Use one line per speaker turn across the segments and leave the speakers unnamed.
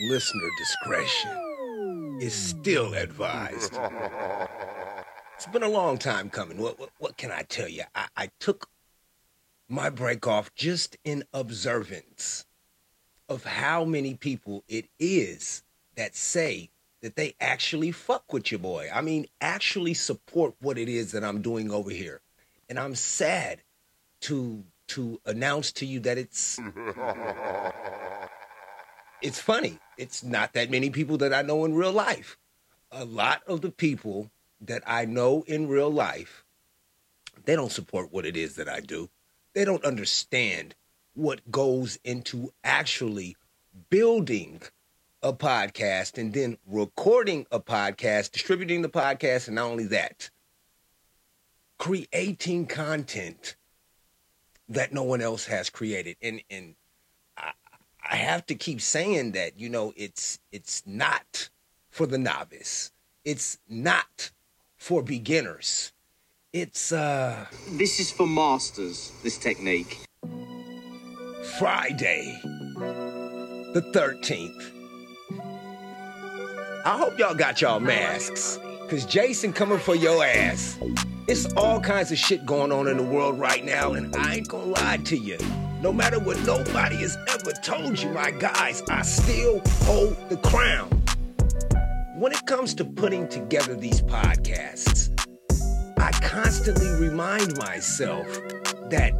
Listener discretion is still advised. It's been a long time coming. What, what, what can I tell you? I, I took my break off just in observance of how many people it is that say that they actually fuck with your boy. I mean, actually support what it is that I'm doing over here. And I'm sad to to announce to you that it's it's funny. It's not that many people that I know in real life. A lot of the people that I know in real life, they don't support what it is that I do. They don't understand what goes into actually building a podcast and then recording a podcast, distributing the podcast, and not only that, creating content that no one else has created. And and I have to keep saying that, you know, it's it's not for the novice. It's not for beginners. It's uh
This is for masters, this technique.
Friday the 13th. I hope y'all got y'all masks. Cause Jason coming for your ass. It's all kinds of shit going on in the world right now, and I ain't gonna lie to you. No matter what nobody has ever told you, my guys, I still hold the crown. When it comes to putting together these podcasts, I constantly remind myself that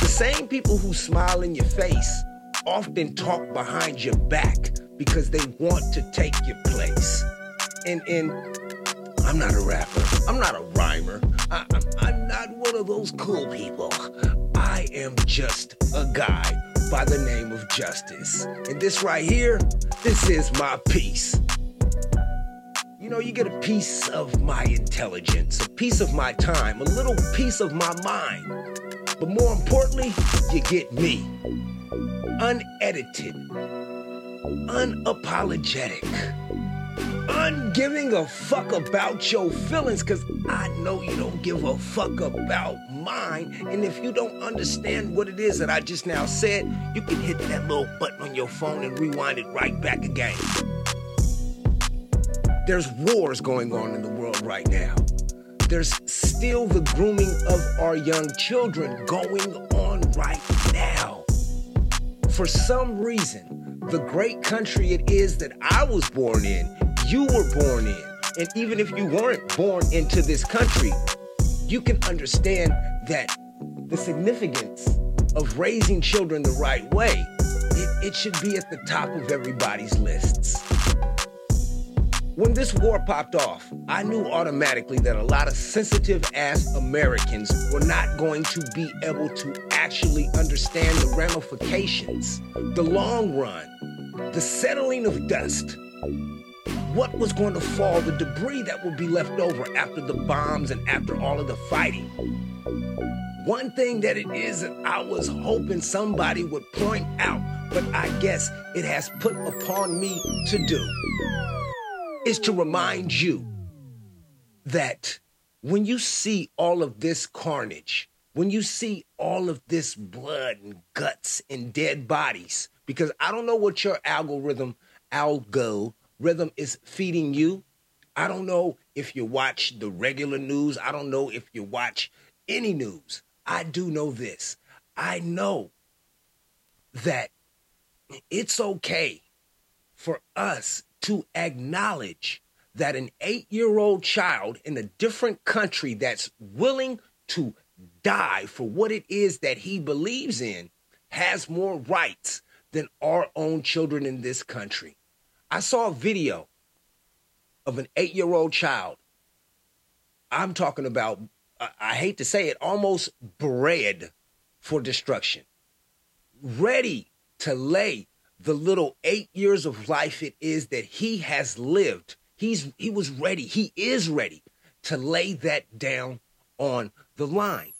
the same people who smile in your face often talk behind your back because they want to take your place. And and I'm not a rapper. I'm not a rhymer. I, I'm not one of those cool people. I am just a guy by the name of Justice. And this right here, this is my piece. You know, you get a piece of my intelligence, a piece of my time, a little piece of my mind. But more importantly, you get me. Unedited, unapologetic, ungiving a fuck about your feelings, because I know you don't give a fuck about mine. And if you don't understand what it is that I just now said, you can hit that little button on your phone and rewind it right back again. There's wars going on in the world right now. There's still the grooming of our young children going on right now. For some reason, the great country it is that I was born in, you were born in, and even if you weren't born into this country, you can understand that the significance of raising children the right way, it, it should be at the top of everybody's lists. When this war popped off, I knew automatically that a lot of sensitive ass Americans were not going to be able to actually understand the ramifications, the long run, the settling of dust, what was going to fall, the debris that would be left over after the bombs and after all of the fighting. One thing that it is that I was hoping somebody would point out, but I guess it has put upon me to do is to remind you that when you see all of this carnage, when you see all of this blood and guts and dead bodies, because I don't know what your algorithm, algorithm is feeding you. I don't know if you watch the regular news. I don't know if you watch any news. I do know this. I know that it's okay for us to acknowledge that an eight year old child in a different country that's willing to die for what it is that he believes in has more rights than our own children in this country. I saw a video of an eight year old child. I'm talking about, I hate to say it, almost bred for destruction, ready to lay the little eight years of life it is that he has lived. He's he was ready. He is ready to lay that down on the line.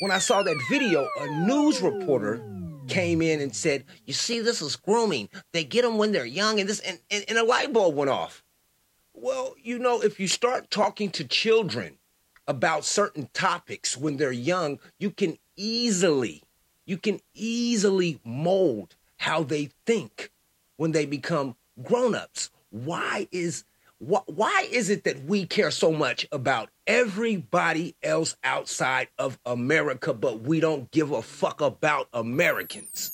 When I saw that video, a news reporter came in and said, "You see, this is grooming. They get them when they're young, and this and, and, and a light bulb went off." Well, you know, if you start talking to children about certain topics when they're young, you can easily, you can easily mold how they think when they become grown-ups. Why is wh- why is it that we care so much about everybody else outside of America, but we don't give a fuck about Americans?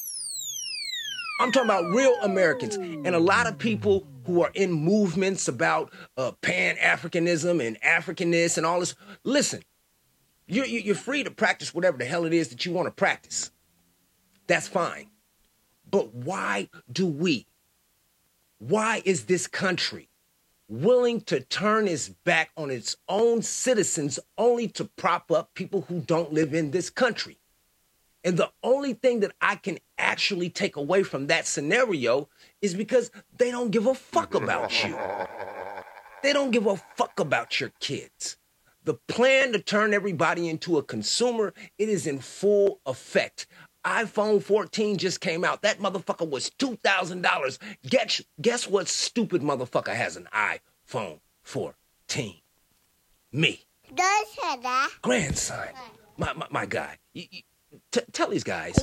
I'm talking about real Americans. And a lot of people who are in movements about uh, Pan Africanism and Africanness and all this. Listen, you're, you're free to practice whatever the hell it is that you want to practice. That's fine. But why do we? Why is this country willing to turn its back on its own citizens only to prop up people who don't live in this country? And the only thing that I can actually take away from that scenario is because they don't give a fuck about you. They don't give a fuck about your kids. The plan to turn everybody into a consumer, it is in full effect. iPhone 14 just came out. That motherfucker was $2,000. Guess, guess what stupid motherfucker has an iPhone 14? Me. Grandson. My, my, my guy. You, you, T- tell these guys.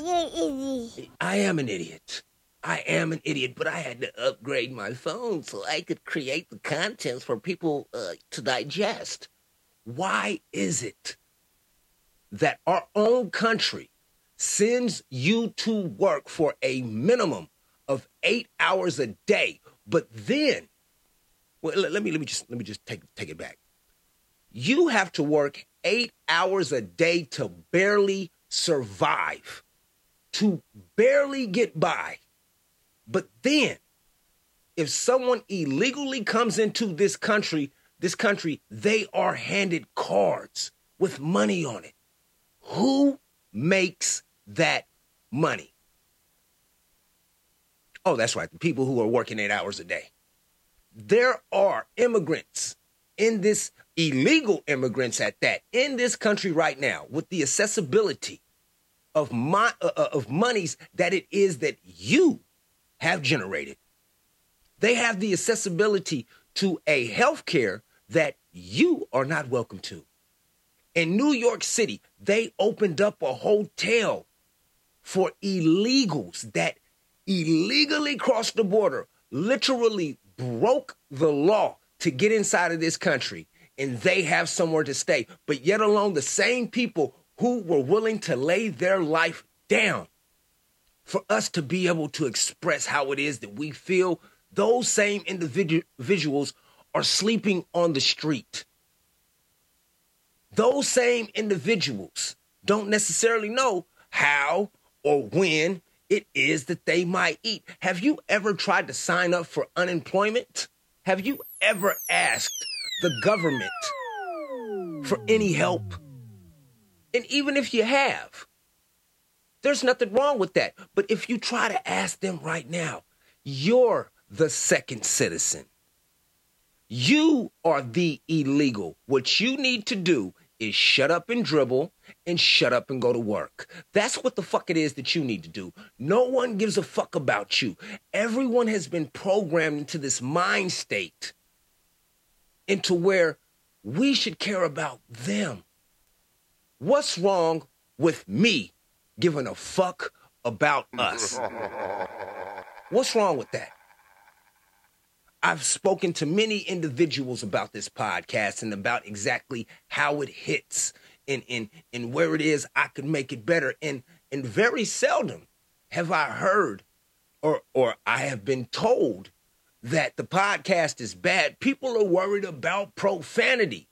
I am an idiot. I am an idiot, but I had to upgrade my phone so I could create the contents for people uh, to digest. Why is it that our own country sends you to work for a minimum of eight hours a day, but then, well, let me let me just let me just take take it back. You have to work eight hours a day to barely survive, to barely get by. But then, if someone illegally comes into this country, this country, they are handed cards with money on it. Who makes that money? Oh, that's right. The people who are working eight hours a day. There are immigrants in this illegal immigrants at that in this country right now with the accessibility of my uh, uh, of monies that it is that you have generated they have the accessibility to a health care that you are not welcome to in New York City they opened up a hotel for illegals that illegally crossed the border literally broke the law to get inside of this country and they have somewhere to stay. But yet alone, the same people who were willing to lay their life down for us to be able to express how it is that we feel, those same individuals are sleeping on the street. Those same individuals don't necessarily know how or when it is that they might eat. Have you ever tried to sign up for unemployment? Have you ever asked the government for any help. And even if you have, there's nothing wrong with that. But if you try to ask them right now, you're the second citizen. You are the illegal. What you need to do is shut up and dribble and shut up and go to work. That's what the fuck it is that you need to do. No one gives a fuck about you. Everyone has been programmed into this mind state into where we should care about them. What's wrong with me giving a fuck about us? What's wrong with that? I've spoken to many individuals about this podcast and about exactly how it hits and, and, and where it is I could make it better. And, and very seldom have I heard or, or I have been told that the podcast is bad. People are worried about profanity.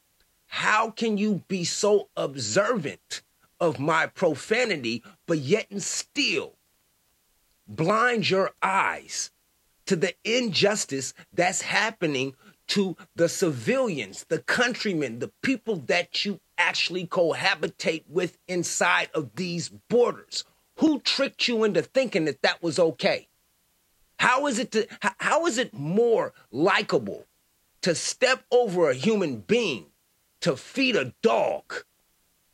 How can you be so observant of my profanity, but yet and still blind your eyes to the injustice that's happening to the civilians, the countrymen, the people that you actually cohabitate with inside of these borders? Who tricked you into thinking that that was okay? How is it to, how is it more likable to step over a human being to feed a dog?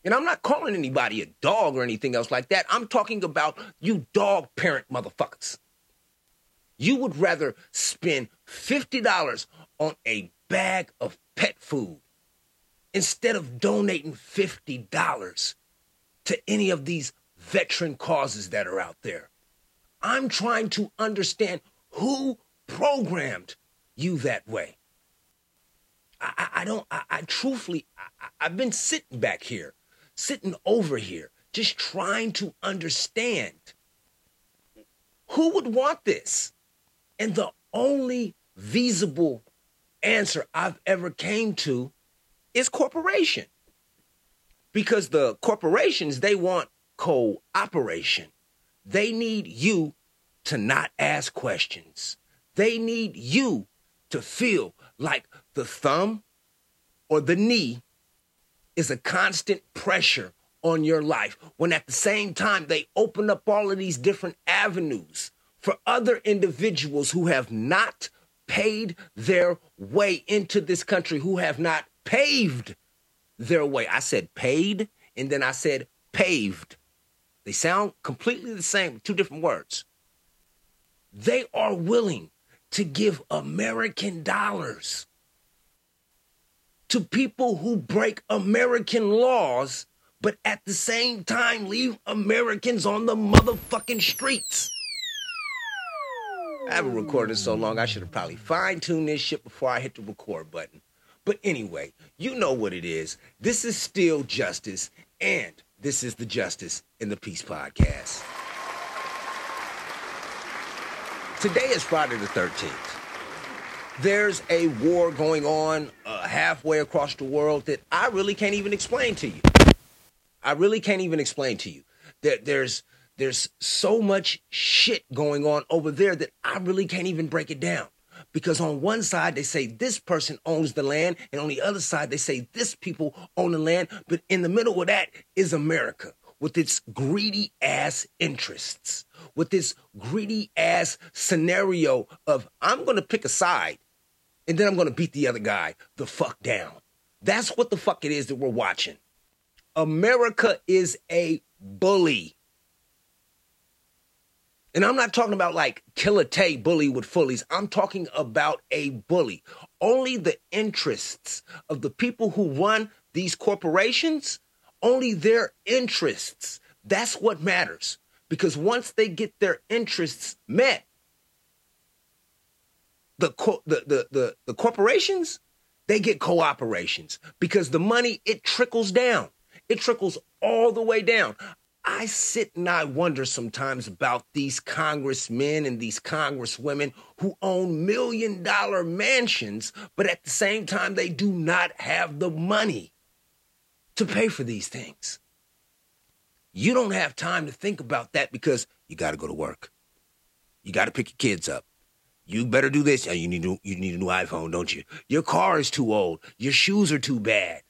And I'm not calling anybody a dog or anything else like that. I'm talking about you dog parent motherfuckers. You would rather spend $50 on a bag of pet food instead of donating $50 to any of these veteran causes that are out there. I'm trying to understand Who programmed you that way? I, I, don't, I, I truthfully, I've been sitting back here, sitting over here, just trying to understand who would want this? And the only feasible answer I've ever came to is corporation. Because the corporations, they want cooperation. They need you to not ask questions. They need you to feel like the thumb or the knee is a constant pressure on your life when at the same time they open up all of these different avenues for other individuals who have not paid their way into this country, who have not paved their way. I said paid and then I said paved. They sound completely the same, two different words. They are willing to give American dollars to people who break American laws but at the same time leave Americans on the motherfucking streets. I haven't recorded so long, I should have probably fine tuned this shit before I hit the record button. But anyway, you know what it is. This is still justice, and this is the Justice in the Peace podcast. Today is Friday the 13th. There's a war going on uh, halfway across the world that I really can't even explain to you. I really can't even explain to you that there's there's so much shit going on over there that I really can't even break it down. Because on one side they say this person owns the land, and on the other side they say this people own the land, but in the middle of that is America with its greedy ass interests, with this greedy ass scenario of I'm gonna pick a side and then I'm gonna beat the other guy the fuck down. That's what the fuck it is that we're watching. America is a bully. And I'm not talking about like Killer Tay bully with fullies. I'm talking about a bully. Only the interests of the people who run these corporations, only their interests. That's what matters. Because once they get their interests met, the, the, the, the, the corporations, they get cooperations because the money, it trickles down. It trickles all the way down. I sit and I wonder sometimes about these congressmen and these congresswomen who own million dollar mansions, but at the same time, they do not have the money to pay for these things. You don't have time to think about that because you got to go to work. You got to pick your kids up. You better do this. Oh, you need, you need a new iPhone, don't you? Your car is too old. Your shoes are too bad.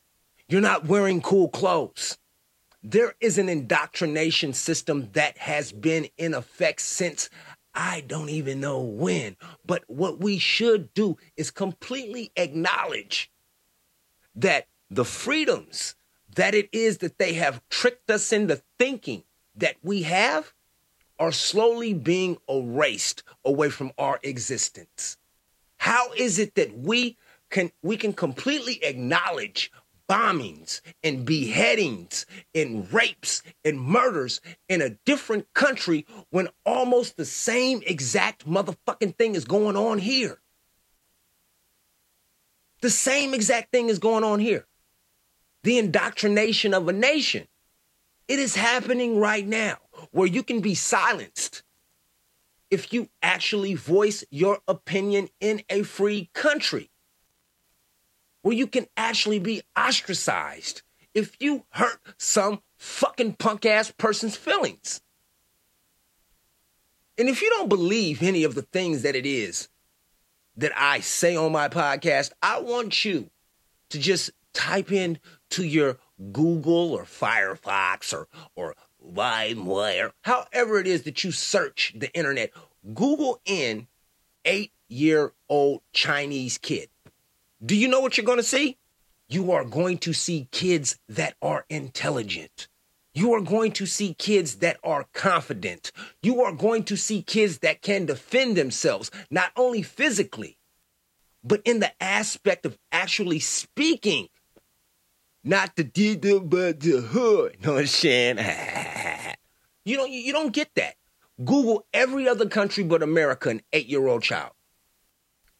You're not wearing cool clothes. There is an indoctrination system that has been in effect since I don't even know when. But what we should do is completely acknowledge that the freedoms that it is that they have tricked us into thinking that we have are slowly being erased away from our existence. How is it that we can we can completely acknowledge bombings and beheadings and rapes and murders in a different country when almost the same exact motherfucking thing is going on here. The same exact thing is going on here. The indoctrination of a nation. It is happening right now where you can be silenced if you actually voice your opinion in a free country where you can actually be ostracized if you hurt some fucking punk ass person's feelings. And if you don't believe any of the things that it is that I say on my podcast, I want you to just type in to your Google or Firefox or or LimeWire, however it is that you search the internet, Google in eight year old Chinese kid. Do you know what you're going to see? You are going to see kids that are intelligent. You are going to see kids that are confident. You are going to see kids that can defend themselves, not only physically, but in the aspect of actually speaking. Not the did but the hood. What I'm saying? you don't you don't get that. Google every other country but America, an eight year old child.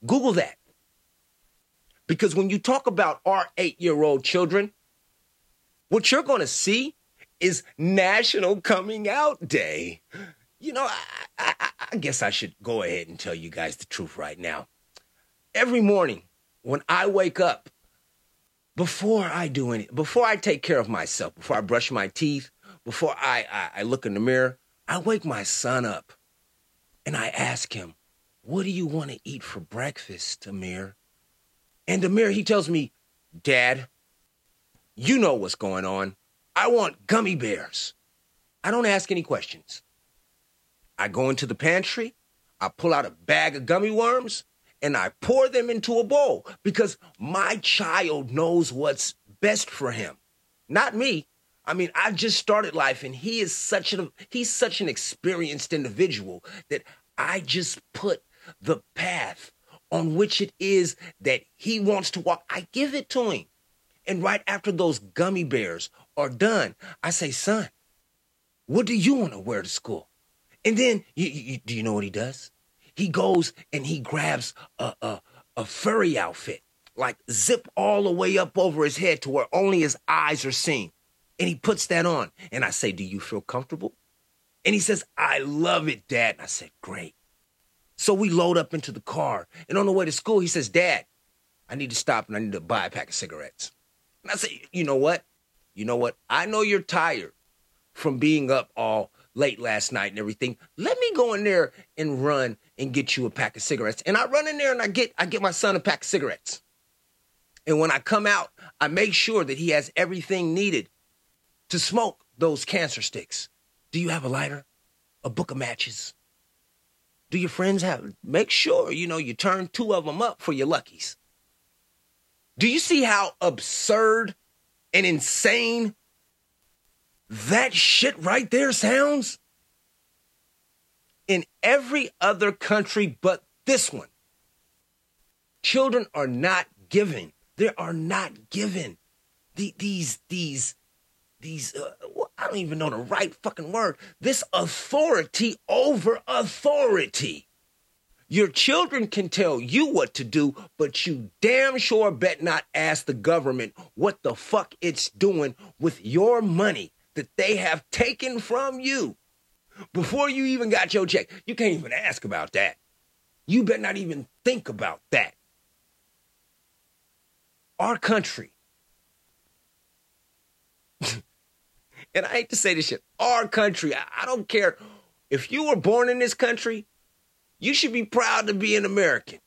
Google that. Because when you talk about our eight year old children, what you're going to see is National Coming Out Day. You know, I, I, I, guess I should go ahead and tell you guys the truth right now. Every morning when I wake up, before I do any, before I take care of myself, before I brush my teeth, before I, I, I look in the mirror, I wake my son up and I ask him, What do you want to eat for breakfast, Amir? And Amir, he tells me, Dad, you know what's going on. I want gummy bears. I don't ask any questions. I go into the pantry, I pull out a bag of gummy worms, and I pour them into a bowl because my child knows what's best for him. Not me. I mean, I just started life and he is such an he's such an experienced individual that I just put the path on which it is that he wants to walk. I give it to him. And right after those gummy bears are done, I say, son, what do you want to wear to school? And then, you, you, do you know what he does? He goes and he grabs a, a, a furry outfit, like zip all the way up over his head to where only his eyes are seen. And he puts that on. And I say, Do you feel comfortable? And he says, I love it, Dad. And I said, Great. So we load up into the car. And on the way to school, he says, Dad, I need to stop and I need to buy a pack of cigarettes. And I say, You know what? You know what? I know you're tired from being up all late last night and everything. Let me go in there and run and get you a pack of cigarettes. And I run in there and I get I get my son a pack of cigarettes. And when I come out, I make sure that he has everything needed to smoke those cancer sticks. Do you have a lighter? A book of matches? Do your friends have? Make sure, you know, you turn two of them up for your luckies. Do you see how absurd and insane that shit right there sounds? In every other country but this one, children are not given. They are not given the, these these these uh, I don't even know the right fucking word. This authority over authority. Your children can tell you what to do, but you damn sure bet not ask the government what the fuck it's doing with your money that they have taken from you before you even got your check. You can't even ask about that. You better not even think about that. Our country and I hate to say this shit, our country, I, don't care. If you were born in this country, you should be proud to be an American.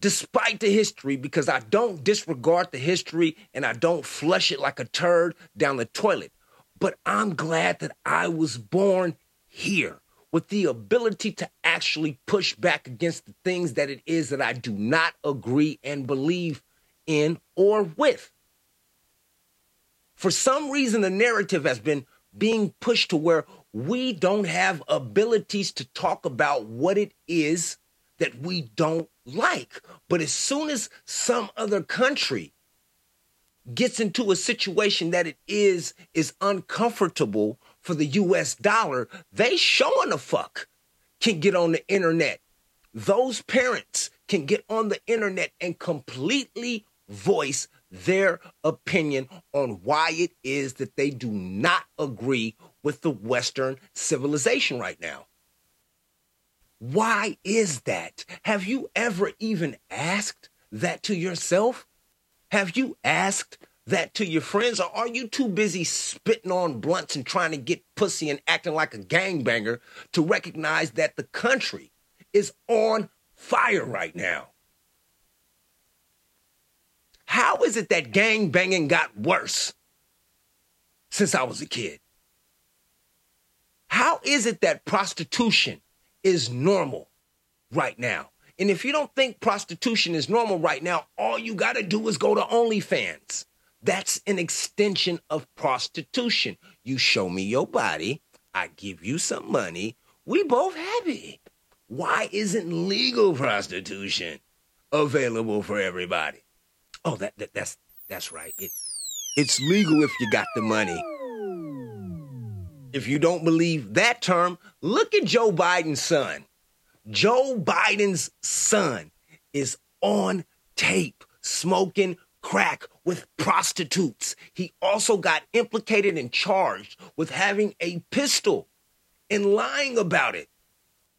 Despite the history, because I don't disregard the history and I don't flush it like a turd down the toilet. But I'm glad that I was born here with the ability to actually push back against the things that it is that I do not agree and believe in or with. For some reason, the narrative has been being pushed to where we don't have abilities to talk about what it is that we don't like. But as soon as some other country gets into a situation that it is is uncomfortable for the US dollar, they showing the fuck can get on the internet. Those parents can get on the internet and completely voice their opinion on why it is that they do not agree with the Western civilization right now. Why is that? Have you ever even asked that to yourself? Have you asked that to your friends, or are you too busy spitting on blunts and trying to get pussy and acting like a gangbanger to recognize that the country is on fire right now? How is it that gang banging got worse since I was a kid? How is it that prostitution is normal right now? And if you don't think prostitution is normal right now, all you got to do is go to OnlyFans. That's an extension of prostitution. You show me your body, I give you some money, we both happy. Why isn't legal prostitution available for everybody? Oh, that, that that's that's right. It it's legal if you got the money. If you don't believe that term, look at Joe Biden's son. Joe Biden's son is on tape smoking crack with prostitutes. He also got implicated and charged with having a pistol and lying about it,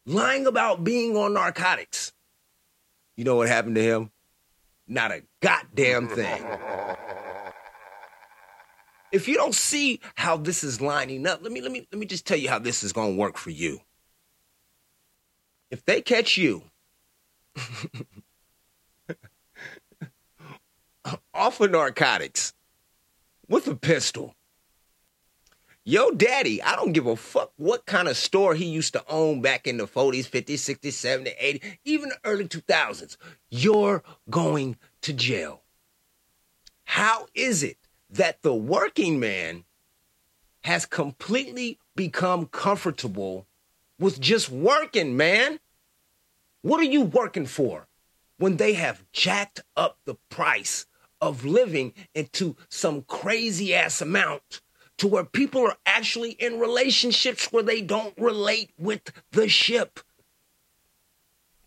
lying about being on narcotics. You know what happened to him? Not a goddamn thing. If you don't see how this is lining up, let me let me let me just tell you how this is going to work for you. If they catch you off of narcotics with a pistol, Yo, daddy, I don't give a fuck what kind of store he used to own back in the 40s, 50s, 60s, 70s, 80s, even the early 2000s. You're going to jail. How is it that the working man has completely become comfortable with just working, man? What are you working for when they have jacked up the price of living into some crazy ass amount? to where people are actually in relationships where they don't relate with the ship.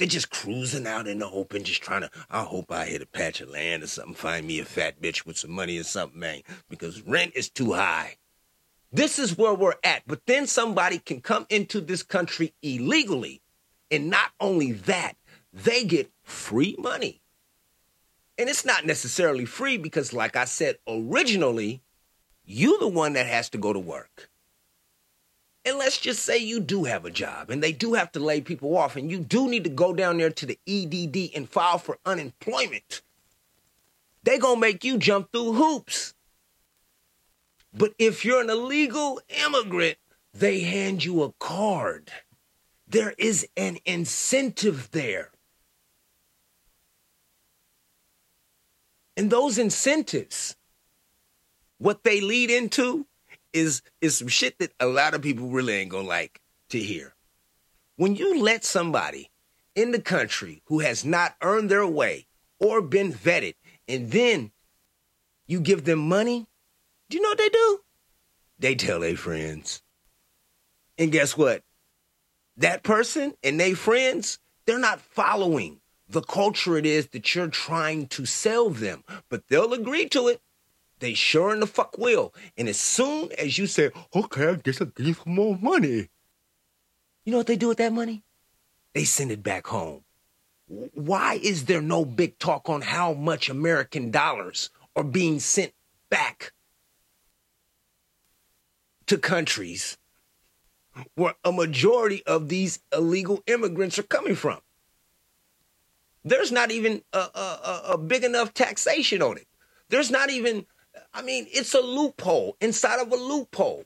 They're just cruising out in the open, just trying to, I hope I hit a patch of land or something, find me a fat bitch with some money or something, man, because rent is too high. This is where we're at. But then somebody can come into this country illegally. And not only that, they get free money. And it's not necessarily free because, like I said originally, you're the one that has to go to work. And let's just say you do have a job and they do have to lay people off and you do need to go down there to the EDD and file for unemployment. They going to make you jump through hoops. But if you're an illegal immigrant, they hand you a card. There is an incentive there. And those incentives what they lead into is is some shit that a lot of people really ain't gonna like to hear. When you let somebody in the country who has not earned their way or been vetted, and then you give them money, do you know what they do? They tell their friends. And guess what? That person and their friends, they're not following the culture it is that you're trying to sell them, but they'll agree to it they sure in the fuck will. And as soon as you say, okay, I guess I'll give you more money, you know what they do with that money? They send it back home. Why is there no big talk on how much American dollars are being sent back to countries where a majority of these illegal immigrants are coming from? There's not even a, a, a big enough taxation on it. There's not even I mean, it's a loophole inside of a loophole.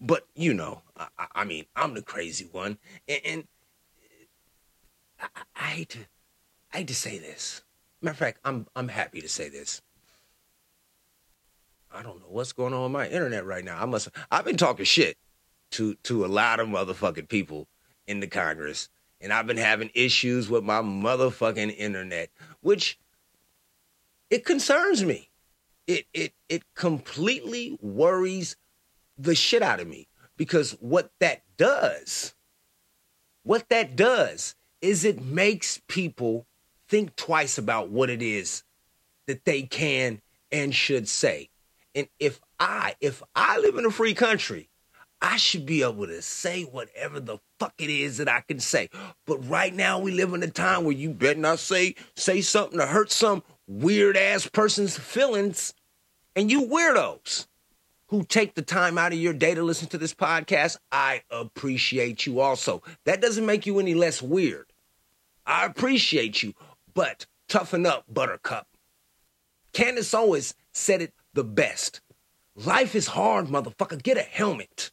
But you know, I, I mean, I'm the crazy one, and, and I, I, hate to, I hate to say this. Matter of fact, I'm I'm happy to say this. I don't know what's going on with my internet right now. I must. I've been talking shit to to a lot of motherfucking people in the Congress, and I've been having issues with my motherfucking internet, which it concerns me. It it it completely worries the shit out of me because what that does, what that does is it makes people think twice about what it is that they can and should say. And if I if I live in a free country, I should be able to say whatever the fuck it is that I can say. But right now we live in a time where you better not say say something to hurt some weird ass person's feelings and you weirdos who take the time out of your day to listen to this podcast, I appreciate you also. That doesn't make you any less weird. I appreciate you, but toughen up, Buttercup. Candace Owens said it the best. Life is hard, motherfucker. Get a helmet.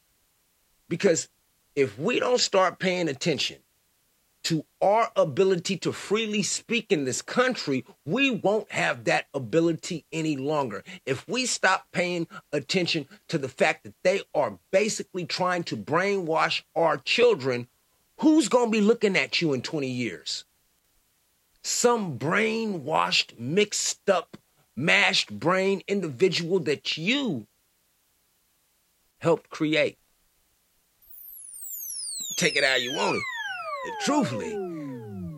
Because if we don't start paying attention to our ability to freely speak in this country, we won't have that ability any longer. If we stop paying attention to the fact that they are basically trying to brainwash our children, who's going to be looking at you in 20 years? Some brainwashed, mixed up, mashed brain individual that you helped create. Take it how you want it. Truthfully,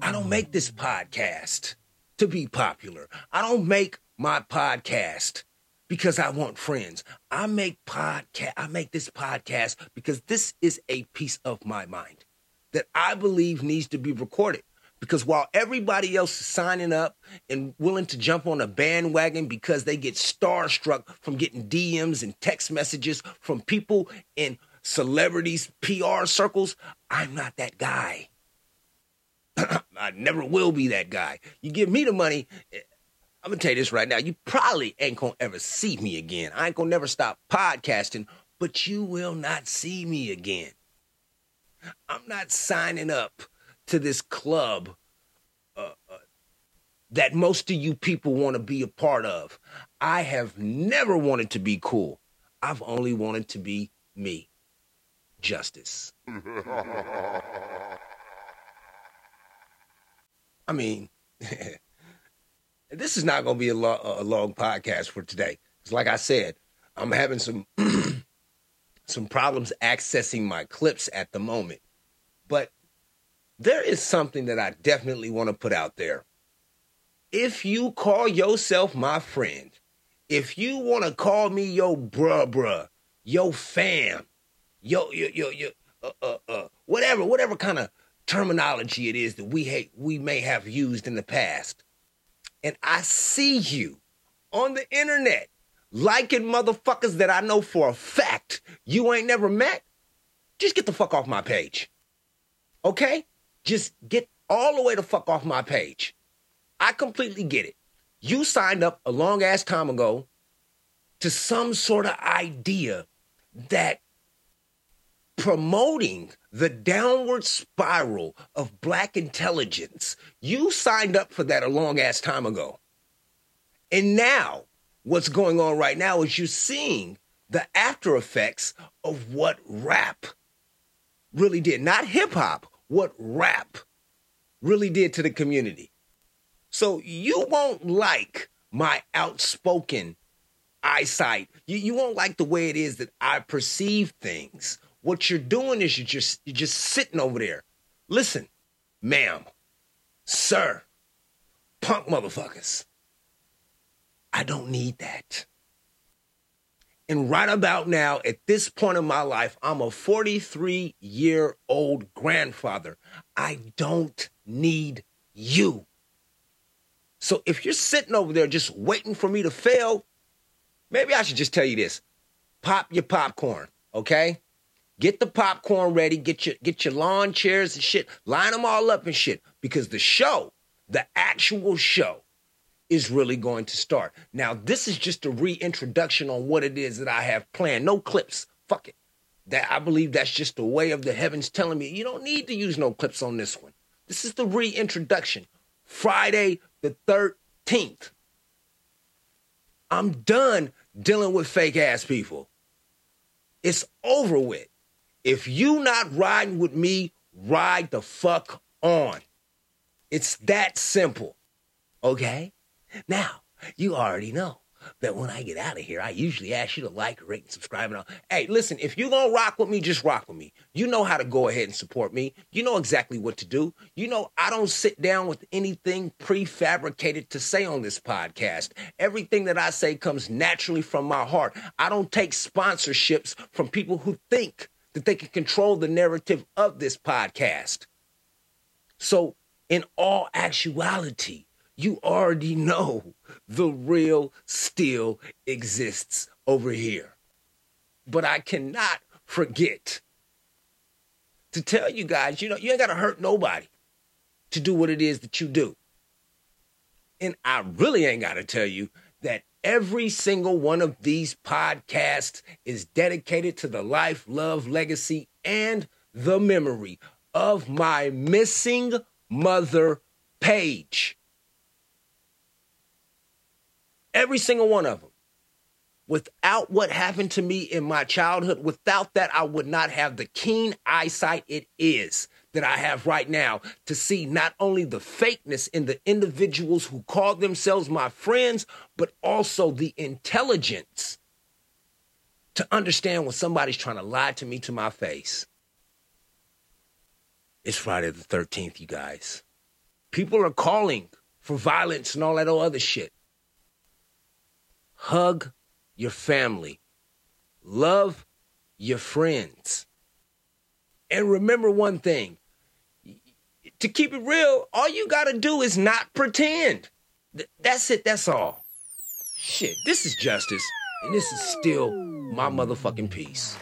I don't make this podcast to be popular. I don't make my podcast because I want friends. I make podcast I make this podcast because this is a piece of my mind that I believe needs to be recorded. Because while everybody else is signing up and willing to jump on a bandwagon because they get starstruck from getting DMs and text messages from people in celebrities' PR circles, I'm not that guy. I never will be that guy. You give me the money, I'm gonna tell you this right now. You probably ain't gonna ever see me again. I ain't gonna never stop podcasting, but you will not see me again. I'm not signing up to this club uh, uh, that most of you people want to be a part of. I have never wanted to be cool. I've only wanted to be me. Justice. I mean, this is not going to be a, lo- a long podcast for today. It's like I said, I'm having some some problems accessing my clips at the moment. But there is something that I definitely want to put out there. If you call yourself my friend, if you want to call me yo bruh bruh, yo fam, yo yo yo yo uh, uh, uh, whatever whatever kind of terminology it is that we hate we may have used in the past, and I see you on the internet liking motherfuckers that I know for a fact you ain't never met, just get the fuck off my page. Okay? Just get all the way the fuck off my page. I completely get it. You signed up a long ass time ago to some sort of idea that promoting the downward spiral of black intelligence, you signed up for that a long ass time ago. And now, what's going on right now is you're seeing the after effects of what rap really did. Not hip hop, what rap really did to the community. So you won't like my outspoken eyesight. You, you won't like the way it is that I perceive things. What you're doing is you're just you're just sitting over there. Listen, ma'am, sir, punk motherfuckers. I don't need that. And right about now, at this point in my life, I'm a 43 year old grandfather. I don't need you. So if you're sitting over there just waiting for me to fail, maybe I should just tell you this. Pop your popcorn, okay? Get the popcorn ready, get your get your lawn chairs and shit, line them all up and shit because the show, the actual show is really going to start. Now, this is just a reintroduction on what it is that I have planned. No clips. Fuck it. That I believe that's just the way of the heavens telling me you don't need to use no clips on this one. This is the reintroduction. Friday the 13th. I'm done dealing with fake ass people. It's over with. If you not riding with me, ride the fuck on. It's that simple. Okay? Now, you already know that when I get out of here, I usually ask you to like, rate, and subscribe. And all. Hey, listen, if you're going to rock with me, just rock with me. You know how to go ahead and support me. You know exactly what to do. You know, I don't sit down with anything prefabricated to say on this podcast. Everything that I say comes naturally from my heart. I don't take sponsorships from people who think that they can control the narrative of this podcast. So, in all actuality, you already know the real still exists over here. But I cannot forget to tell you guys, you know, you ain't got to hurt nobody to do what it is that you do. And I really ain't got to tell you every single one of these podcasts is dedicated to the life, love, legacy, and the memory of my missing mother Paige. Every single one of them. Without what happened to me in my childhood, without that, I would not have the keen eyesight it is that I have right now to see not only the fakeness in the individuals who call themselves my friends, but also the intelligence to understand when somebody's trying to lie to me to my face. It's Friday the 13th, you guys. People are calling for violence and all that other shit. Hug your family. Love your friends. And remember one thing to keep it real, all you got to do is not pretend. Th- that's it, that's all. Shit, this is justice, and this is still my motherfucking peace.